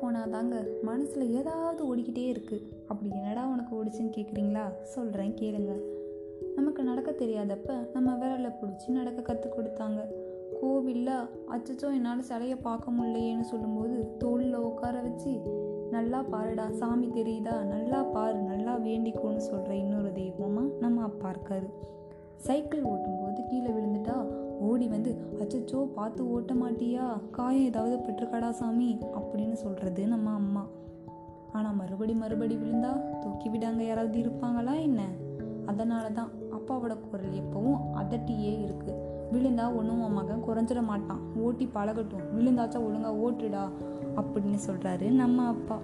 தாங்க மனசில் ஏதாவது ஓடிக்கிட்டே இருக்குது அப்படி என்னடா உனக்கு ஓடிச்சுன்னு கேட்குறீங்களா சொல்கிறேன் கேளுங்க. நமக்கு நடக்க தெரியாதப்ப நம்ம விரலை பிடிச்சி நடக்க கற்றுக் கொடுத்தாங்க. கோவிலில் அச்சச்சோ என்னால் சிலையை பார்க்க முடியலையேன்னு சொல்லும்போது தோளில் உட்கார வச்சு நல்லா பாருடா சாமி தெரியுதா? நல்லா பாரு நல்லா வேண்டிக்கோன்னு சொல்கிற இன்னொரு தெய்வமாக நம்ம அப்பா இருக்காரு. சைக்கிள் ஓட்டும்போது கீழே விழுந்துட்டா ஓடி வந்து அச்சச்சோ பார்த்து ஓட்ட மாட்டியா? காயம் ஏதாவது பெற்றுக்காடா சாமி அப்படின்னு சொல்கிறது நம்ம அம்மா. ஆனால் மறுபடி மறுபடி விழுந்தா தூக்கி விடாங்க யாராவது இருப்பாங்களா என்ன? அதனால தான் அப்பாவோட குரல் எப்பவும் அதட்டியே இருக்குது விழுந்தா ஒன்றும் உன் மகன் குறைஞ்சிட மாட்டான். ஓட்டி பழகட்டும். விழுந்தாச்சா ஒழுங்கா ஓட்டுடா அப்படின்னு சொல்கிறாரு நம்ம அப்பா.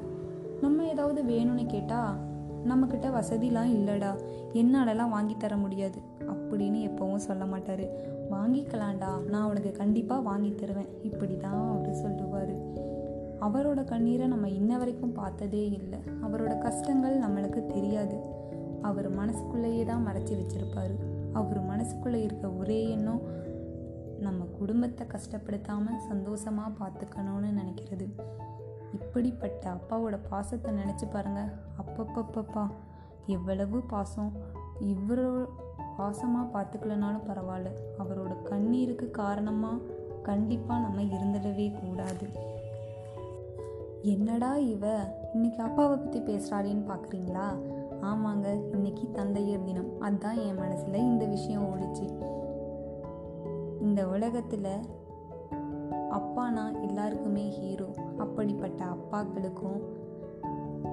நம்ம ஏதாவது வேணும்னு கேட்டால் நம்மக்கிட்ட வசதிலாம் இல்லைடா. என்னாலலாம் வாங்கி தர முடியாது. அப்படின்னு எப்போவும் சொல்ல மாட்டார். வாங்கிக்கலாம்டா நான் உனக்கு கண்டிப்பாக வாங்கி தருவேன். இப்படி தான் அவர் சொல்லுவார். அவரோட கண்ணீரை நம்ம இன்ன வரைக்கும் பார்த்ததே இல்லை. அவரோட கஷ்டங்கள் நம்மளுக்கு தெரியாது. அவர் மனசுக்குள்ளேயே தான் மறைச்சி வச்சுருப்பார். அவர் மனசுக்குள்ளே இருக்க ஒரே எண்ணம் நம்ம குடும்பத்தை கஷ்டப்படுத்தாமல் சந்தோஷமாக பார்த்துக்கணும்னு நினைக்கிறது. இப்படிப்பட்ட அப்பாவோட பாசத்தை நினச்சி பாருங்கள் அப்பப்பப்பப்பா எவ்வளவு பாசம். இவ்வளோ பாசமாக பார்த்துக்கலனாலும் பரவாயில்ல. அவரோட கண்ணீருக்கு காரணமாக கண்டிப்பாக நம்ம இருந்துடவே கூடாது. என்னடா இவ? இன்னைக்கு அப்பாவை பற்றி பேசுகிறாளேன்னு பார்க்குறீங்களா ஆமாங்க இன்னைக்கு தந்தையர் தினம். அதுதான் என் மனசில் இந்த விஷயம் ஓடிச்சு. இந்த உலகத்தில் அப்பானா எல்லாருக்குமே ஹீரோ அப்படிப்பட்ட அப்பாக்களுக்கும்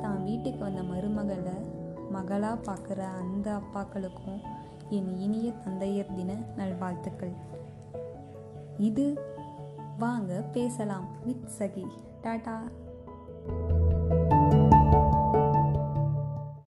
தான் வீட்டுக்கு வந்த மருமகளை மகளாக பார்க்குற அந்த அப்பாக்களுக்கும் என் இனிய தந்தையர் தின நல்வாழ்த்துக்கள். இது வாங்க பேசலாம் வித் சகி. டாடா.